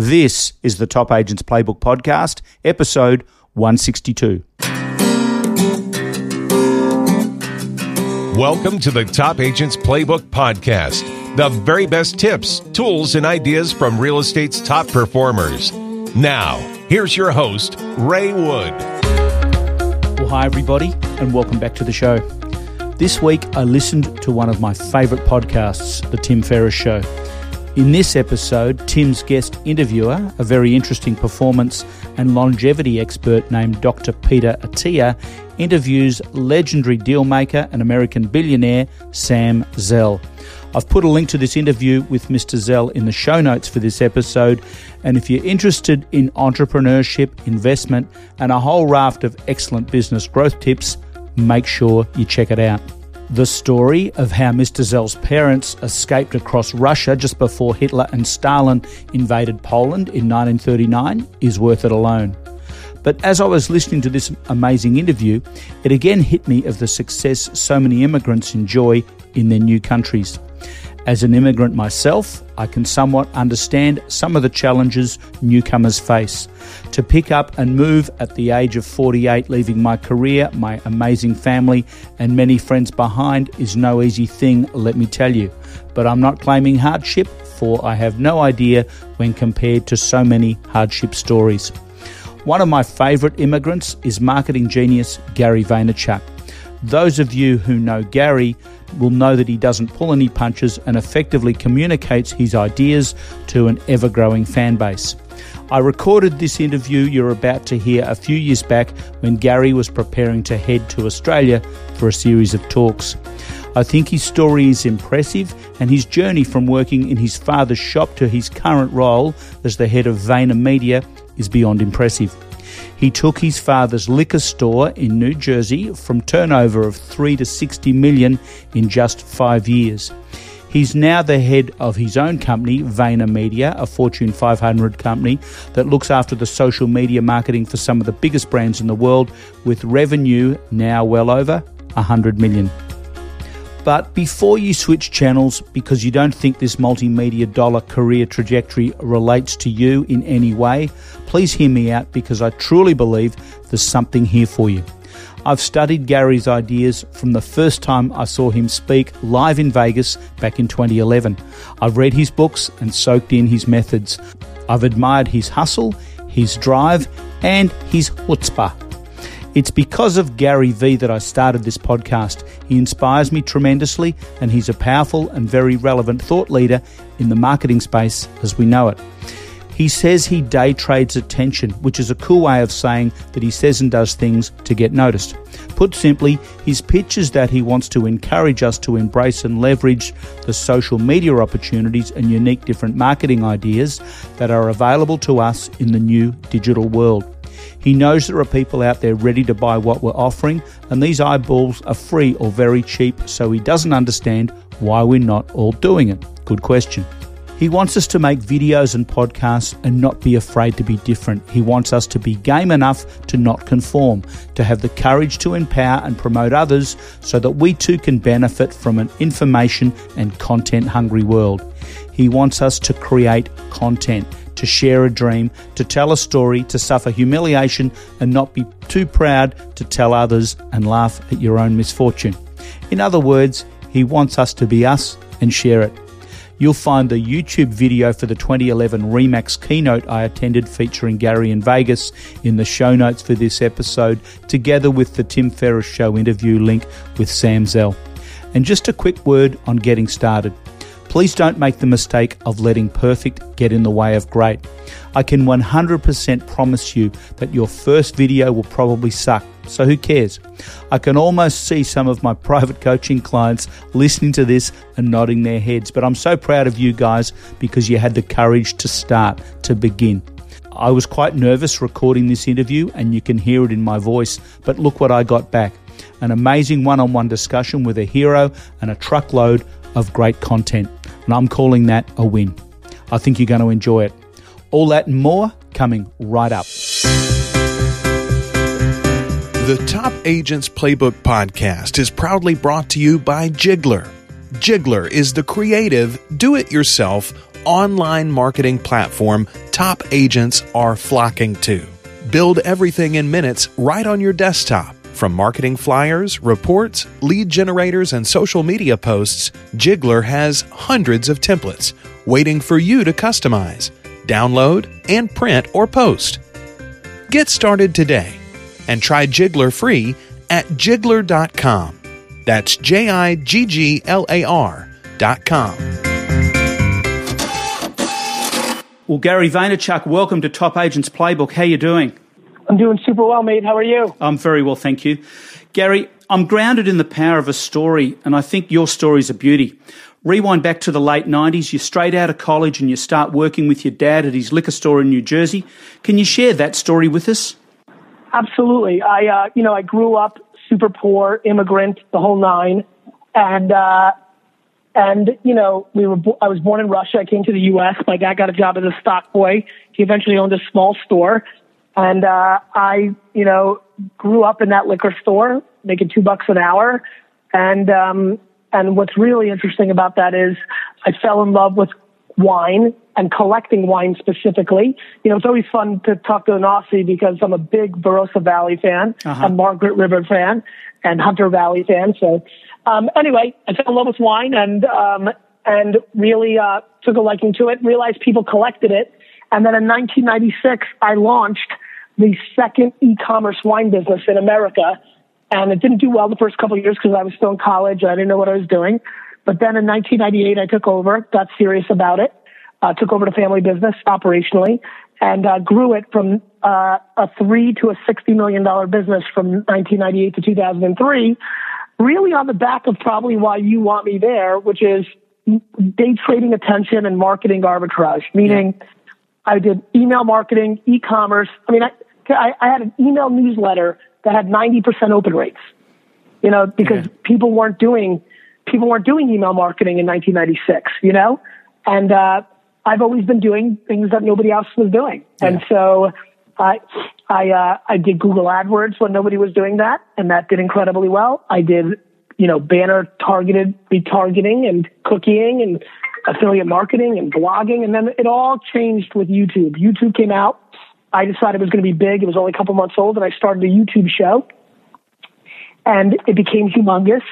This is the Top Agents Playbook Podcast, episode 162. Welcome to the Top Agents Playbook Podcast, the very best tips, tools, and ideas from real estate's top performers. Now, here's your host, Ray Wood. Well, hi, everybody, and welcome back to the show. This week, I listened to one of my favorite podcasts, The Tim Ferriss Show. In this episode, Tim's guest interviewer, a very interesting performance and longevity expert named Dr. Peter Attia, interviews legendary dealmaker and American billionaire Sam Zell. I've put a link to this interview with Mr. Zell in the show notes for this episode. And if you're interested in entrepreneurship, investment, and a whole raft of excellent business growth tips, make sure you check it out. The story of how Mr. Zell's parents escaped across Russia just before Hitler and Stalin invaded Poland in 1939 is worth it alone. But as I was listening to this amazing interview, it again hit me of the success so many immigrants enjoy in their new countries. As an immigrant myself, I can somewhat understand some of the challenges newcomers face. To pick up and move at the age of 48, leaving my career, my amazing family, and many friends behind is no easy thing, let me tell you. But I'm not claiming hardship, for I have no idea when compared to so many hardship stories. One of my favourite immigrants is marketing genius Gary Vaynerchuk. Those of you who know Gary will know that he doesn't pull any punches and effectively communicates his ideas to an ever growing fan base. I recorded this interview you're about to hear a few years back when Gary was preparing to head to Australia for a series of talks. I think his story is impressive, and his journey from working in his father's shop to his current role as the head of VaynerMedia is beyond impressive. He took his father's liquor store in New Jersey from turnover of 3 to 60 million in just 5 years. He's now the head of his own company, VaynerMedia, a Fortune 500 company that looks after the social media marketing for some of the biggest brands in the world, with revenue now well over 100 million. But before you switch channels because you don't think this multimedia dollar career trajectory relates to you in any way, please hear me out because I truly believe there's something here for you. I've studied Gary's ideas from the first time I saw him speak live in Vegas back in 2011. I've read his books and soaked in his methods. I've admired his hustle, his drive, and his chutzpah. It's because of Gary Vee that I started this podcast. He inspires me tremendously, and he's a powerful and very relevant thought leader in the marketing space as we know it. He says he day trades attention, which is a cool way of saying that he says and does things to get noticed. Put simply, his pitch is that he wants to encourage us to embrace and leverage the social media opportunities and unique different marketing ideas that are available to us in the new digital world. He knows there are people out there ready to buy what we're offering, and these eyeballs are free or very cheap, so he doesn't understand why we're not all doing it. Good question. He wants us to make videos and podcasts and not be afraid to be different. He wants us to be game enough to not conform, to have the courage to empower and promote others so that we too can benefit from an information and content hungry world. He wants us to create content to share a dream, to tell a story, to suffer humiliation, and not be too proud to tell others and laugh at your own misfortune. In other words, he wants us to be us and share it. You'll find the YouTube video for the 2011 Remax keynote I attended featuring Gary in Vegas in the show notes for this episode, together with the Tim Ferriss Show interview link with Sam Zell. And just a quick word on getting started. Please don't make the mistake of letting perfect get in the way of great. I can 100% promise you that your first video will probably suck, so who cares? I can almost see some of my private coaching clients listening to this and nodding their heads, but I'm so proud of you guys because you had the courage to start, to begin. I was quite nervous recording this interview, and you can hear it in my voice, but look what I got back an amazing one on one discussion with a hero and a truckload of great content. And I'm calling that a win. I think you're going to enjoy it. All that and more coming right up. The Top Agents Playbook podcast is proudly brought to you by Jigglar. Jigglar is the creative, do it yourself online marketing platform top agents are flocking to. Build everything in minutes right on your desktop. From marketing flyers, reports, lead generators, and social media posts, Jigglar has hundreds of templates waiting for you to customize, download, and print or post. Get started today and try Jigglar free at jigglar.com. That's J I G G L A R.com. Well, Gary Vaynerchuk, welcome to Top Agents Playbook. How you doing? I'm doing super well, mate. How are you? I'm very well, thank you. Gary, I'm grounded in the power of a story, and I think your story's a beauty. Rewind back to the late 90s, you're straight out of college and you start working with your dad at his liquor store in New Jersey. Can you share that story with us? Absolutely. I, uh, you know, I grew up super poor, immigrant, the whole nine, and uh, and you know, we were. I was born in Russia. I came to the U.S. My dad got a job as a stock boy. He eventually owned a small store, and uh, I, you know, grew up in that liquor store, making two bucks an hour. And um, and what's really interesting about that is I fell in love with wine and collecting wine specifically. You know, it's always fun to talk to an Aussie because I'm a big Barossa Valley fan, uh-huh. a Margaret River fan, and Hunter Valley fan. So um, anyway, I fell in love with wine and um, and really uh, took a liking to it. Realized people collected it, and then in 1996, I launched the second e-commerce wine business in America. And it didn't do well the first couple of years because I was still in college. I didn't know what I was doing. But then in 1998, I took over, got serious about it, uh, took over the family business operationally, and uh, grew it from uh, a three to a $60 million business from 1998 to 2003 really on the back of probably why you want me there, which is day trading attention and marketing arbitrage, meaning yeah. I did email marketing, e-commerce. I mean, I, I, I had an email newsletter that had 90% open rates, you know, because yeah. people weren't doing, people weren't doing email marketing in 1996, you know, and, uh, I've always been doing things that nobody else was doing. Yeah. And so I, I, uh, I did Google AdWords when nobody was doing that, and that did incredibly well. I did, you know, banner targeted retargeting and cooking and affiliate marketing and blogging, and then it all changed with YouTube. YouTube came out. I decided it was going to be big. It was only a couple months old, and I started a YouTube show, and it became humongous.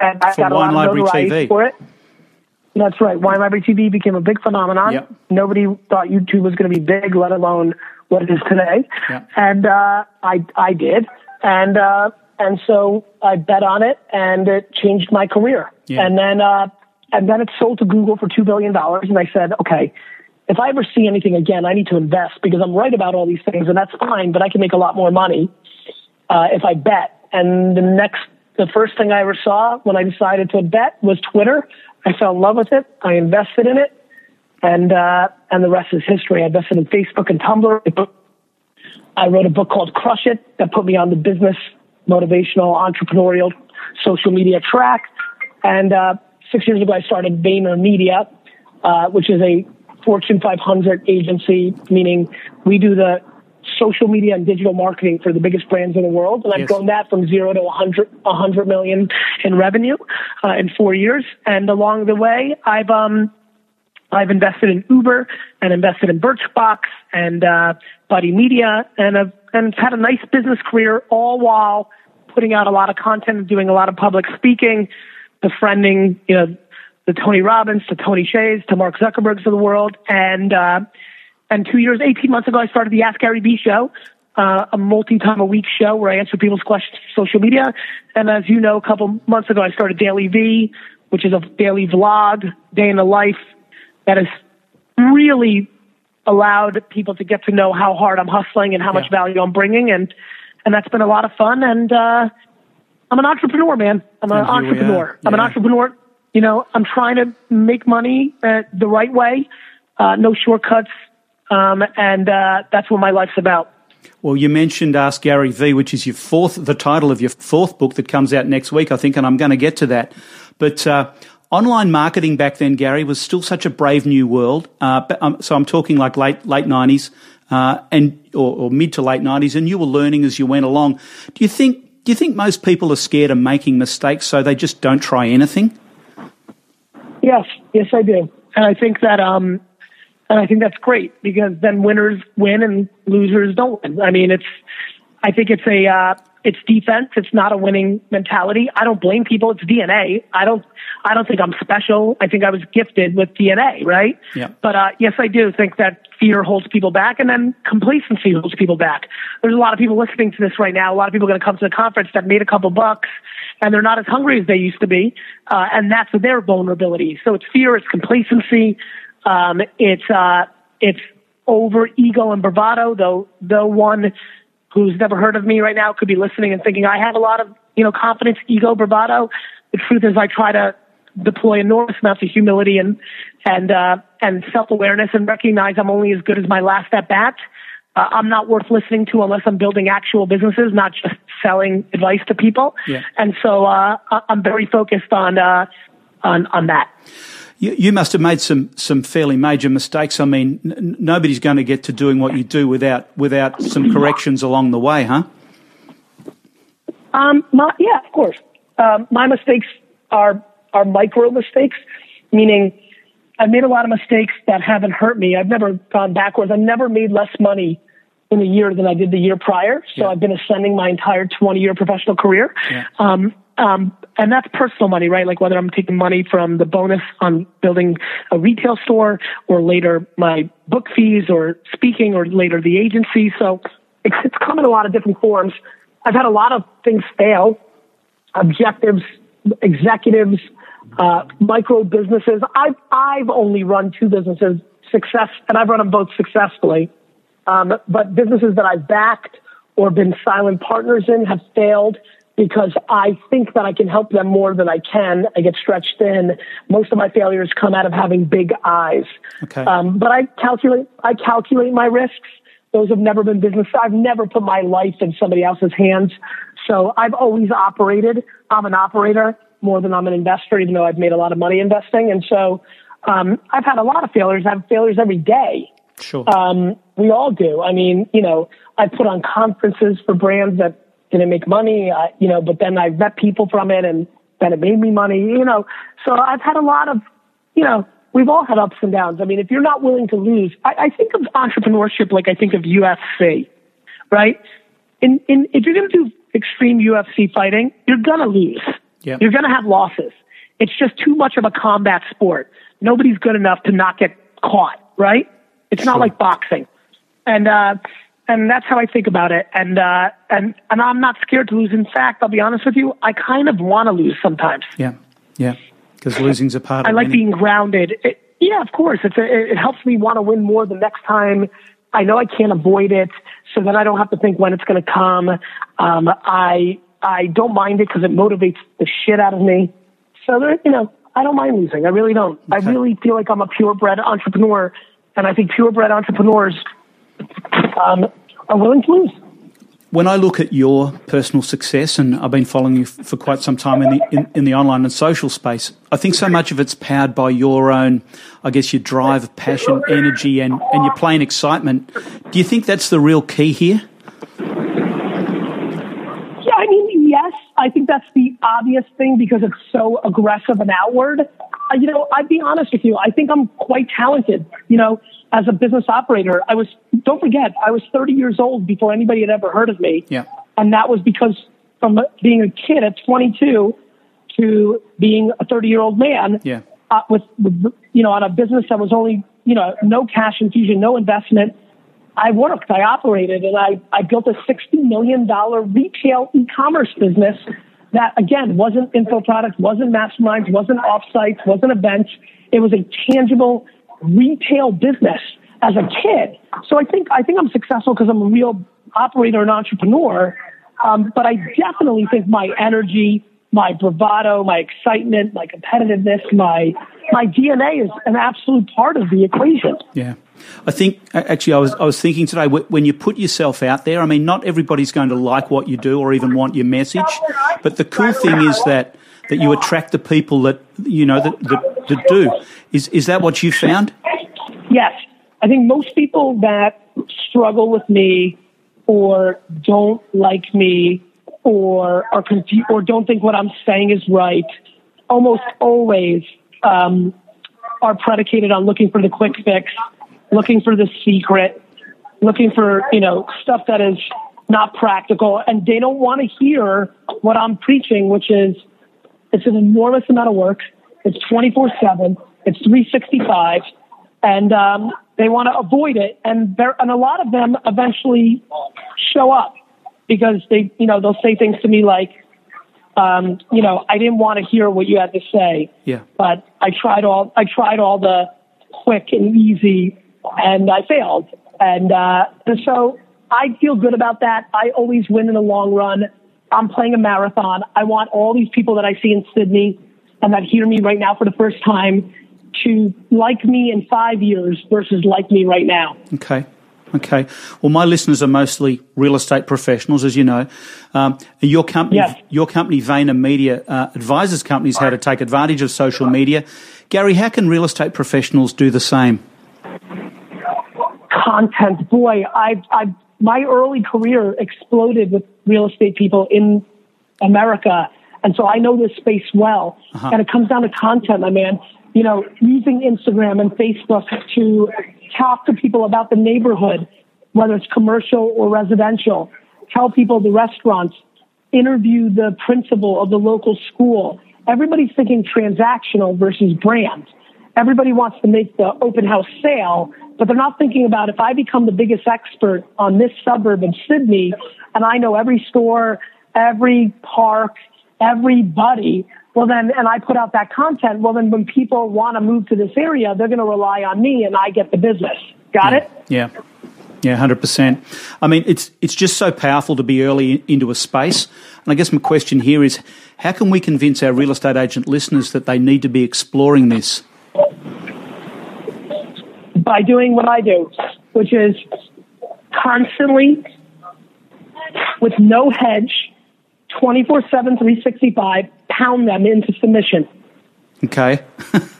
And I for got a lot of notoriety TV. for it. That's right. Wine Library TV became a big phenomenon. Yep. Nobody thought YouTube was going to be big, let alone what it is today. Yep. And uh, I I did, and uh, and so I bet on it, and it changed my career. Yeah. And then uh, and then it sold to Google for two billion dollars, and I said, okay. If I ever see anything again, I need to invest because I'm right about all these things, and that's fine. But I can make a lot more money uh, if I bet. And the next, the first thing I ever saw when I decided to bet was Twitter. I fell in love with it. I invested in it, and uh, and the rest is history. I invested in Facebook and Tumblr. I wrote a book called Crush It that put me on the business, motivational, entrepreneurial, social media track. And uh, six years ago, I started VaynerMedia, uh, which is a Fortune 500 agency, meaning we do the social media and digital marketing for the biggest brands in the world. And I've Yes. grown that from zero to 100, 100 million in revenue uh, in four years. And along the way, I've um, I've invested in Uber and invested in Birchbox and uh, Buddy Media, and I've and had a nice business career, all while putting out a lot of content, and doing a lot of public speaking, befriending you know the Tony Robbins, to Tony Hsiehs, to Mark Zuckerbergs of the world, and uh, and two years, eighteen months ago, I started the Ask Gary V show. Uh, a multi-time a week show where I answer people's questions on social media. And as you know, a couple months ago, I started DailyVee, which is a daily vlog, day in the life that has really allowed people to get to know how hard I'm hustling and how much value I'm bringing, and and that's been a lot of fun. And uh, I'm an entrepreneur, man. I'm an And entrepreneur. are. I'm an entrepreneur. You know, I'm trying to make money uh, the right way, uh, no shortcuts, um, and uh, that's what my life's about. Well, you mentioned Ask Gary V, which is your fourth, the title of your fourth book that comes out next week, I think, and I'm going to get to that. But uh, online marketing back then, Gary, was still such a brave new world. Uh, but, um, so I'm talking like late late '90s uh, and or, or mid to late '90s, and you were learning as you went along. Do you think? Do you think most people are scared of making mistakes, so they just don't try anything? Yes, yes, I do, and I think that um, And I think that's great because then winners win and losers don't win. I mean, it's, I think it's a, uh, it's defense. It's not a winning mentality. I don't blame people. It's DNA. I don't, I don't think I'm special. I think I was gifted with DNA, right? Yeah. But, uh, yes, I do think that fear holds people back and then complacency holds people back. There's a lot of people listening to this right now. A lot of people are going to come to the conference that made a couple bucks and they're not as hungry as they used to be. Uh, and that's their vulnerability. So it's fear, it's complacency, um, it's, uh, it's over ego and bravado, though, though one who's never heard of me right now could be listening and thinking I have a lot of, you know, confidence, ego, bravado. The truth is I try to deploy enormous amounts of humility and, and, uh, and self-awareness and recognize I'm only as good as my last at bat. Uh, I'm not worth listening to unless I'm building actual businesses, not just selling advice to people. Yeah. And so, uh, I'm very focused on, uh, on, on that. You, you must have made some some fairly major mistakes. I mean, n- nobody's going to get to doing what you do without without some corrections along the way, huh? Um, my, yeah, of course. Um, my mistakes are are micro mistakes, meaning I've made a lot of mistakes that haven't hurt me. I've never gone backwards. I've never made less money in a year than I did the year prior. So Yeah. I've been ascending my entire 20 year professional career. Yeah. Um, um, and that's personal money, right? Like whether I'm taking money from the bonus on building a retail store or later my book fees or speaking or later the agency. So it's, it's come in a lot of different forms. I've had a lot of things fail, objectives, executives, uh, micro businesses. I've, I've only run two businesses success and I've run them both successfully. Um, but businesses that I've backed or been silent partners in have failed because I think that I can help them more than I can. I get stretched thin. Most of my failures come out of having big eyes. Okay. Um, but I calculate, I calculate my risks. Those have never been business. I've never put my life in somebody else's hands. So I've always operated. I'm an operator more than I'm an investor, even though I've made a lot of money investing. And so, um, I've had a lot of failures. I have failures every day. Sure. Um, we all do. I mean, you know, I put on conferences for brands that didn't make money, uh, you know, but then I met people from it and then it made me money, you know. So I've had a lot of, you know, we've all had ups and downs. I mean, if you're not willing to lose, I, I think of entrepreneurship like I think of UFC, right? In, in, if you're going to do extreme UFC fighting, you're going to lose. Yeah. You're going to have losses. It's just too much of a combat sport. Nobody's good enough to not get caught, right? It's not like boxing. And, uh, and that's how I think about it. And, uh, and, and I'm not scared to lose. In fact, I'll be honest with you, I kind of want to lose sometimes. yeah. Yeah. Because losing's a part I like winning. being grounded. It, yeah, of course. It's a, it helps me want to win more the next time. I know I can't avoid it, so that I don't have to think when it's going to come. Um, I I don't mind it because it motivates the shit out of me. So there, you know, I don't mind losing. I really don't. I really feel like I'm a purebred entrepreneur, and I think purebred entrepreneurs um, are willing to lose. when I look at your personal success, and I've been following you for quite some time in the in, in the online and social space, I think so much of it's powered by your own, I guess, your drive, passion, energy, and and your plain excitement. Do you think that's the real key here? Yeah, I mean, yes, I think that's the obvious thing because it's so aggressive and outward. Uh, you know, I'd be honest with you. I think I'm quite talented. You know, as a business operator, I was, don't forget, I was 30 years old before anybody had ever heard of me. Yeah. And that was because from being a kid at 22 to being a 30 year old man Yeah. uh, with, with, you know, on a business that was only, you know, no cash infusion, no investment. I worked, I operated, and I, I built a $60 million retail e-commerce business that, again, wasn't info product, wasn't masterminds, wasn't offsites, wasn't events. It was a tangible retail business as a kid. So I think, I think I'm successful because I'm a real operator and entrepreneur. Um, but I definitely think my energy, my bravado, my excitement, my competitiveness, my, my DNA is an absolute part of the equation. Yeah. I think actually I was I was thinking today when you put yourself out there. I mean, not everybody's going to like what you do or even want your message, but the cool thing is that that you attract the people that you know that that, that do. Is is that what you found? Yes. I think most people that struggle with me or don't like me or are confused or don't think what I'm saying is right almost always um, are predicated on looking for the quick fix looking for the secret, looking for, you know, stuff that is not practical. And they don't want to hear what I'm preaching, which is it's an enormous amount of work. It's 24 7. It's 365. And um, they want to avoid it. And, there, and a lot of them eventually show up because they, you know, they'll say things to me like, um, you know, I didn't want to hear what you had to say. Yeah. But I tried all, I tried all the quick and easy and I failed. And, uh, and so I feel good about that. I always win in the long run. I'm playing a marathon. I want all these people that I see in Sydney and that hear me right now for the first time to like me in five years versus like me right now. Okay. Okay. Well, my listeners are mostly real estate professionals, as you know. Um, your company, yes. your company, VaynerMedia, uh, advises companies how to take advantage of social media. Gary, how can real estate professionals do the same? Content, boy, I, I, my early career exploded with real estate people in America, and so I know this space well. Uh-huh. And it comes down to content, my man. You know, using Instagram and Facebook to talk to people about the neighborhood, whether it's commercial or residential. Tell people the restaurants, interview the principal of the local school. Everybody's thinking transactional versus brand. Everybody wants to make the open house sale, but they're not thinking about if I become the biggest expert on this suburb of Sydney and I know every store, every park, everybody, well then, and I put out that content, well then when people want to move to this area, they're going to rely on me and I get the business. Got yeah. it? Yeah. Yeah, hundred percent. I mean, it's it's just so powerful to be early into a space. And I guess my question here is, how can we convince our real estate agent listeners that they need to be exploring this? By doing what I do, which is constantly, with no hedge, 24 7, 365, pound them into submission. Okay.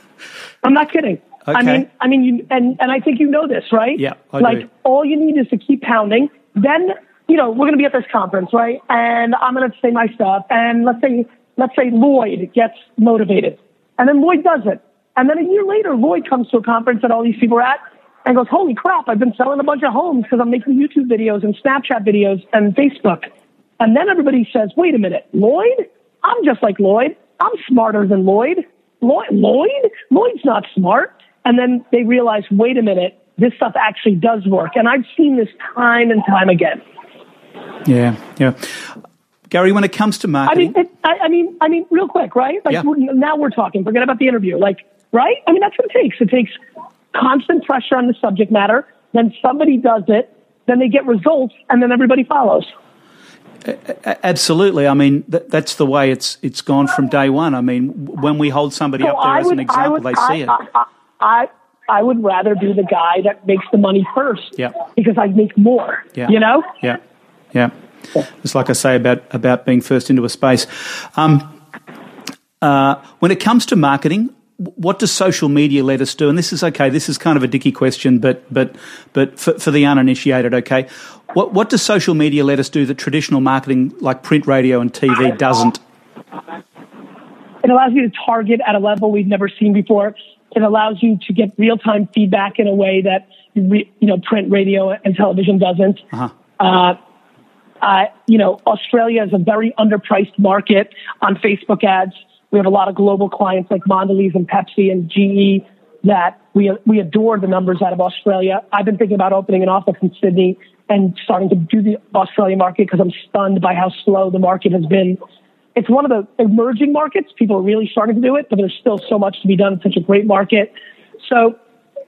I'm not kidding. Okay. I mean, I mean, you, and, and I think you know this, right? Yeah, I like do. all you need is to keep pounding. Then, you know, we're going to be at this conference, right? And I'm going to say my stuff. And let's say, let's say Lloyd gets motivated and then Lloyd does it. And then a year later, Lloyd comes to a conference that all these people are at and goes, holy crap, I've been selling a bunch of homes because I'm making YouTube videos and Snapchat videos and Facebook. And then everybody says, wait a minute, Lloyd? I'm just like Lloyd. I'm smarter than Lloyd. Lloyd? Lloyd? Lloyd's not smart. And then they realize, wait a minute, this stuff actually does work. And I've seen this time and time again. Yeah, yeah. Gary, when it comes to marketing, I mean, it, I, I, mean, I mean, real quick, right? Like yeah. we're, now we're talking. Forget about the interview. Like, right? I mean, that's what it takes. It takes constant pressure on the subject matter. Then somebody does it. Then they get results, and then everybody follows. Absolutely. I mean, that, that's the way it's it's gone from day one. I mean, when we hold somebody so up there I as would, an example, would, they I, see it. I, I, I would rather be the guy that makes the money first. Yeah. Because I make more. Yeah. You know. Yeah. Yeah. It's like I say about about being first into a space. Um, uh, when it comes to marketing, what does social media let us do? And this is okay. This is kind of a dicky question, but but but for, for the uninitiated, okay. What what does social media let us do that traditional marketing, like print, radio, and TV, doesn't? It allows you to target at a level we've never seen before. It allows you to get real time feedback in a way that you know print, radio, and television doesn't. Uh-huh. Uh, uh, you know, Australia is a very underpriced market on Facebook ads. We have a lot of global clients like Mondelez and Pepsi and GE that we we adore the numbers out of Australia. I've been thinking about opening an office in Sydney and starting to do the Australia market because I'm stunned by how slow the market has been. It's one of the emerging markets. People are really starting to do it, but there's still so much to be done. It's such a great market. So,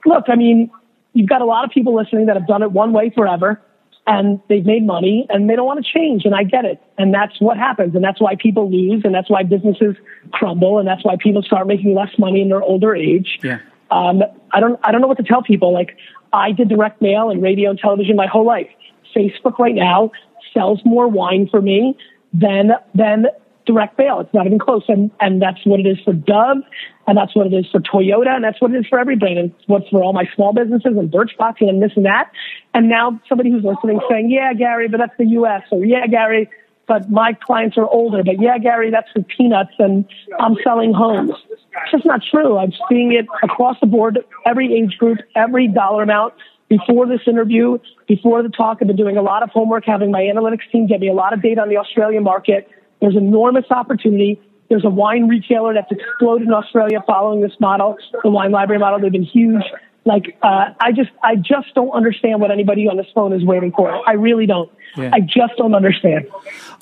look, I mean, you've got a lot of people listening that have done it one way forever and they've made money and they don't want to change and I get it. And that's what happens and that's why people lose and that's why businesses crumble and that's why people start making less money in their older age. Yeah. Um, I don't I don't know what to tell people. Like I did direct mail and radio and television my whole life. Facebook right now sells more wine for me than than direct mail. It's not even close. And and that's what it is for Dove and that's what it is for Toyota, and that's what it is for every brand, and what's for all my small businesses and Birchbox and this and that. And now somebody who's listening saying, "Yeah, Gary, but that's the U.S." or "Yeah, Gary, but my clients are older. But yeah, Gary, that's for peanuts, and I'm selling homes. It's just not true. I'm seeing it across the board, every age group, every dollar amount. Before this interview, before the talk, I've been doing a lot of homework, having my analytics team get me a lot of data on the Australian market. There's enormous opportunity. There's a wine retailer that's exploded in Australia following this model, the wine library model. They've been huge. Like, uh, I just, I just don't understand what anybody on this phone is waiting for. I really don't. Yeah. I just don't understand.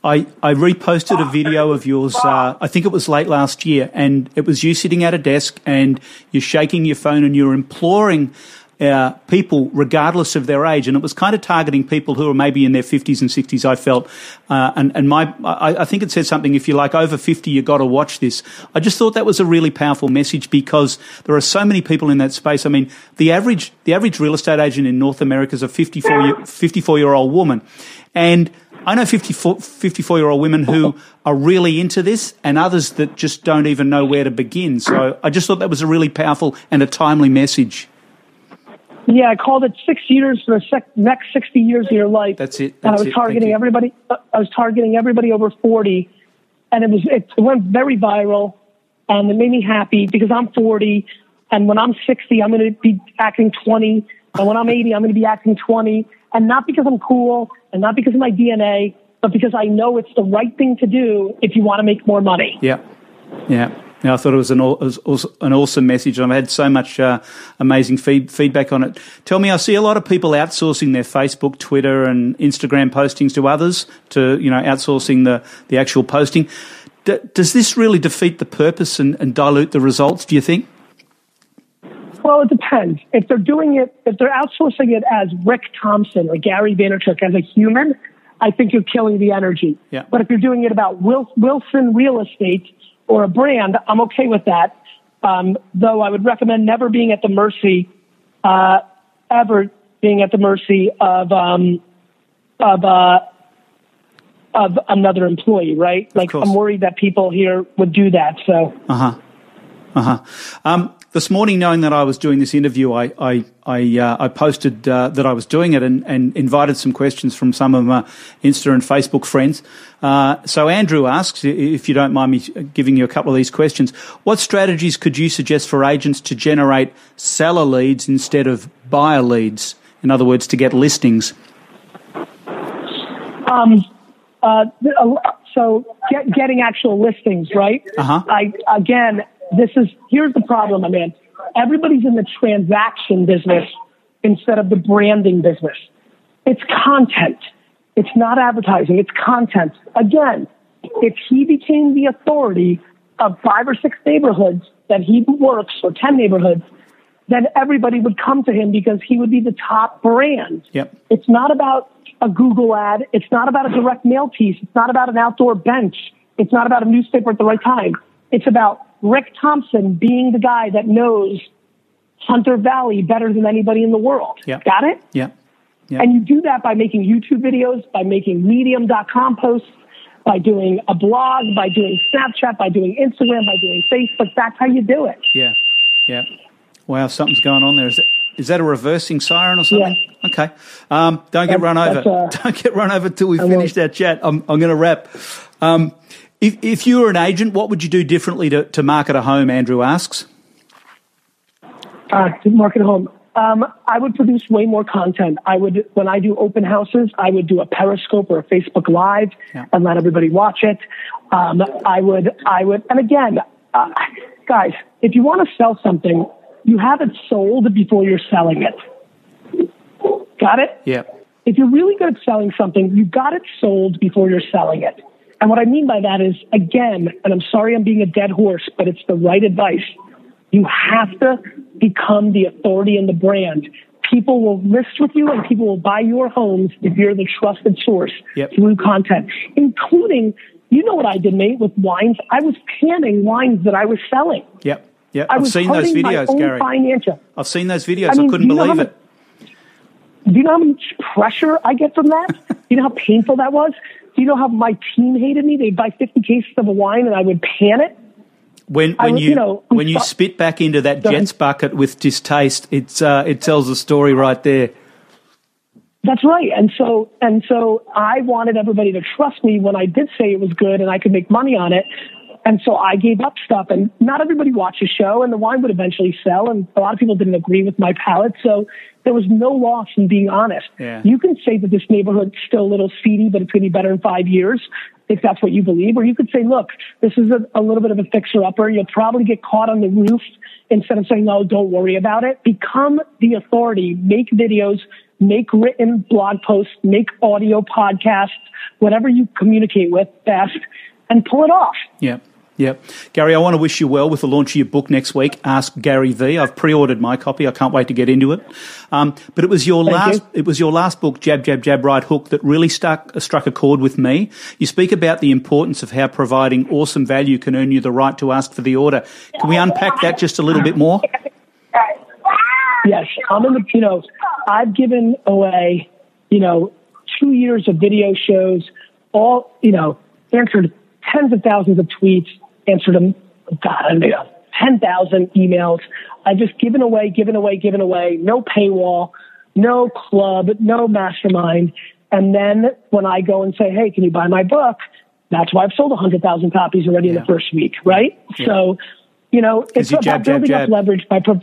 I, I reposted a video of yours, uh, I think it was late last year, and it was you sitting at a desk and you're shaking your phone and you're imploring uh, people, regardless of their age, and it was kind of targeting people who are maybe in their 50s and 60s. I felt, uh, and and my, I, I, think it said something. If you're like over 50, you've got to watch this. I just thought that was a really powerful message because there are so many people in that space. I mean, the average the average real estate agent in North America is a 54 year, 54 year old woman, and I know 54, 54 year old women who are really into this and others that just don't even know where to begin. So I just thought that was a really powerful and a timely message. Yeah, I called it six years for the sec- next 60 years of your life. That's it. That's and I was it. targeting everybody. Uh, I was targeting everybody over 40, and it was it went very viral, and it made me happy because I'm 40, and when I'm 60, I'm going to be acting 20, and when I'm 80, I'm going to be acting 20, and not because I'm cool, and not because of my DNA, but because I know it's the right thing to do if you want to make more money. Yeah, yeah. I thought it was an, an awesome message. I've had so much uh, amazing feed, feedback on it. Tell me, I see a lot of people outsourcing their Facebook, Twitter, and Instagram postings to others to, you know, outsourcing the, the actual posting. D- does this really defeat the purpose and, and dilute the results, do you think? Well, it depends. If they're doing it, if they're outsourcing it as Rick Thompson or Gary Vaynerchuk as a human, I think you're killing the energy. Yeah. But if you're doing it about Wilson Real Estate, or a brand, I'm okay with that. Um, though I would recommend never being at the mercy, uh, ever being at the mercy of um, of uh, of another employee, right? Like I'm worried that people here would do that. So. Uh huh. Uh huh. Um, this morning, knowing that I was doing this interview, I I I, uh, I posted uh, that I was doing it and, and, invited some questions from some of my Insta and Facebook friends. Uh, so Andrew asks, if you don't mind me giving you a couple of these questions, what strategies could you suggest for agents to generate seller leads instead of buyer leads? In other words, to get listings. Um, uh, so get, getting actual listings, right? Uh-huh. I again this is here's the problem, I mean. Everybody's in the transaction business instead of the branding business. It's content. It's not advertising. It's content. Again, if he became the authority of five or six neighborhoods that he works or 10 neighborhoods, then everybody would come to him because he would be the top brand. Yep. It's not about a Google ad. It's not about a direct mail piece. It's not about an outdoor bench. It's not about a newspaper at the right time. It's about Rick Thompson being the guy that knows Hunter Valley better than anybody in the world. Yeah. Got it? Yeah. yeah. And you do that by making YouTube videos, by making medium.com posts, by doing a blog, by doing Snapchat, by doing Instagram, by doing Facebook. That's how you do it. Yeah. Yeah. Wow, something's going on there. Is, that a reversing siren or something? Yeah. Okay. Um, don't get that's, run over. Uh, don't get run over until we finish that chat. I'm, I'm going to wrap. Um, if, if you were an agent, what would you do differently to, to market a home? Andrew asks. Uh, to market a home. Um, I would produce way more content. I would, when I do open houses, I would do a Periscope or a Facebook Live yeah. and let everybody watch it. Um, I would, I would, and again, uh, guys, if you want to sell something, you have it sold before you're selling it. Got it? Yeah. If you're really good at selling something, you got it sold before you're selling it. And what I mean by that is, again, and I'm sorry I'm being a dead horse, but it's the right advice. You have to become the authority in the brand. People will list with you and people will buy your homes if you're the trusted source yep. through content, including, you know what I did, mate, with wines? I was canning wines that I was selling. Yep. Yep. I've seen those videos, Gary. Financial. I've seen those videos. I, mean, I couldn't believe it. Do you know how much pressure I get from that? do you know how painful that was? You know how my team hated me? They'd buy 50 cases of wine and I would pan it. When, when you, you know, when you spit back into that Jets bucket with distaste, it's uh, it tells a story right there. That's right. And so, and so I wanted everybody to trust me when I did say it was good and I could make money on it. And so I gave up stuff and not everybody watched the show and the wine would eventually sell and a lot of people didn't agree with my palate. So there was no loss in being honest. Yeah. You can say that this neighborhood's still a little seedy, but it's going to be better in five years if that's what you believe. Or you could say, look, this is a, a little bit of a fixer upper. You'll probably get caught on the roof instead of saying, no, don't worry about it. Become the authority. Make videos, make written blog posts, make audio podcasts, whatever you communicate with best, and pull it off. Yeah. Yeah. Gary, I want to wish you well with the launch of your book next week, Ask Gary V. I've pre-ordered my copy. I can't wait to get into it. Um, but it was your Thank last, you. it was your last book, Jab, Jab, Jab, Right Hook, that really stuck, struck a chord with me. You speak about the importance of how providing awesome value can earn you the right to ask for the order. Can we unpack that just a little bit more? Yes, I'm in the, you know, I've given away, you know, two years of video shows, all, you know, answered tens of thousands of tweets, answered them, God, I don't know, 10,000 emails. I've just given away, given away, given away, no paywall, no club, no mastermind. And then when I go and say, hey, can you buy my book? That's why I've sold 100,000 copies already in the first week, right? So, you know, it's about jab, jab, building jab. up leverage by pro-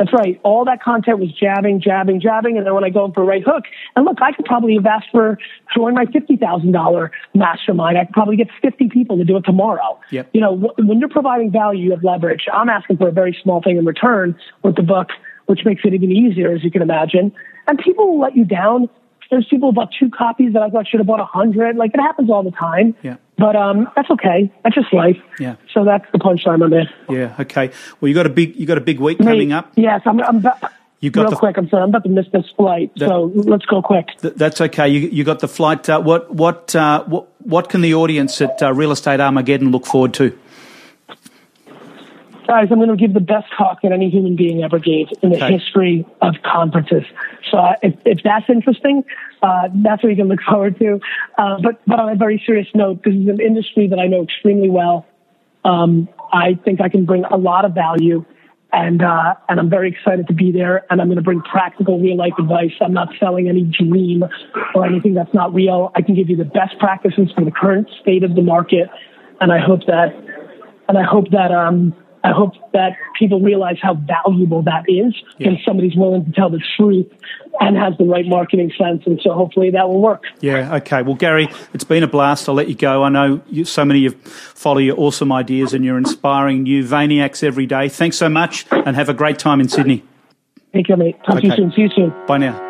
that's right. All that content was jabbing, jabbing, jabbing, and then when I go for a right hook, and look, I could probably have asked for join my fifty thousand dollar mastermind. I could probably get fifty people to do it tomorrow. Yep. You know, wh- when you're providing value, you have leverage. I'm asking for a very small thing in return with the book, which makes it even easier, as you can imagine. And people will let you down. There's people who bought two copies that I thought should have bought a hundred. Like it happens all the time. Yeah. But um, that's okay. That's just life. Yeah. So that's the punchline on this. Yeah. Okay. Well, you got a big, you got a big week coming up. Yes, I'm. I'm about, You got real the- quick. I'm sorry. I'm about to miss this flight, so let's go quick. Th- That's okay. You, you got the flight. Uh, what what uh, what what can the audience at uh, Real Estate Armageddon look forward to? Guys, I'm going to give the best talk that any human being ever gave in the Okay. history of conferences. So uh, if, if that's interesting, uh, that's what you can look forward to. Uh, but but on a very serious note, this is an industry that I know extremely well. Um, I think I can bring a lot of value, and uh, and I'm very excited to be there. And I'm going to bring practical, real life advice. I'm not selling any dream or anything that's not real. I can give you the best practices for the current state of the market, and I hope that and I hope that um, I hope that people realize how valuable that is when somebody's willing to tell the truth and has the right marketing sense. And so hopefully that will work. Yeah. Okay. Well, Gary, it's been a blast. I'll let you go. I know you, so many of you follow your awesome ideas and you're inspiring new Vayniacs every day. Thanks so much, and have a great time in Sydney. Thank you, mate. Talk to you soon. See you soon. Bye now.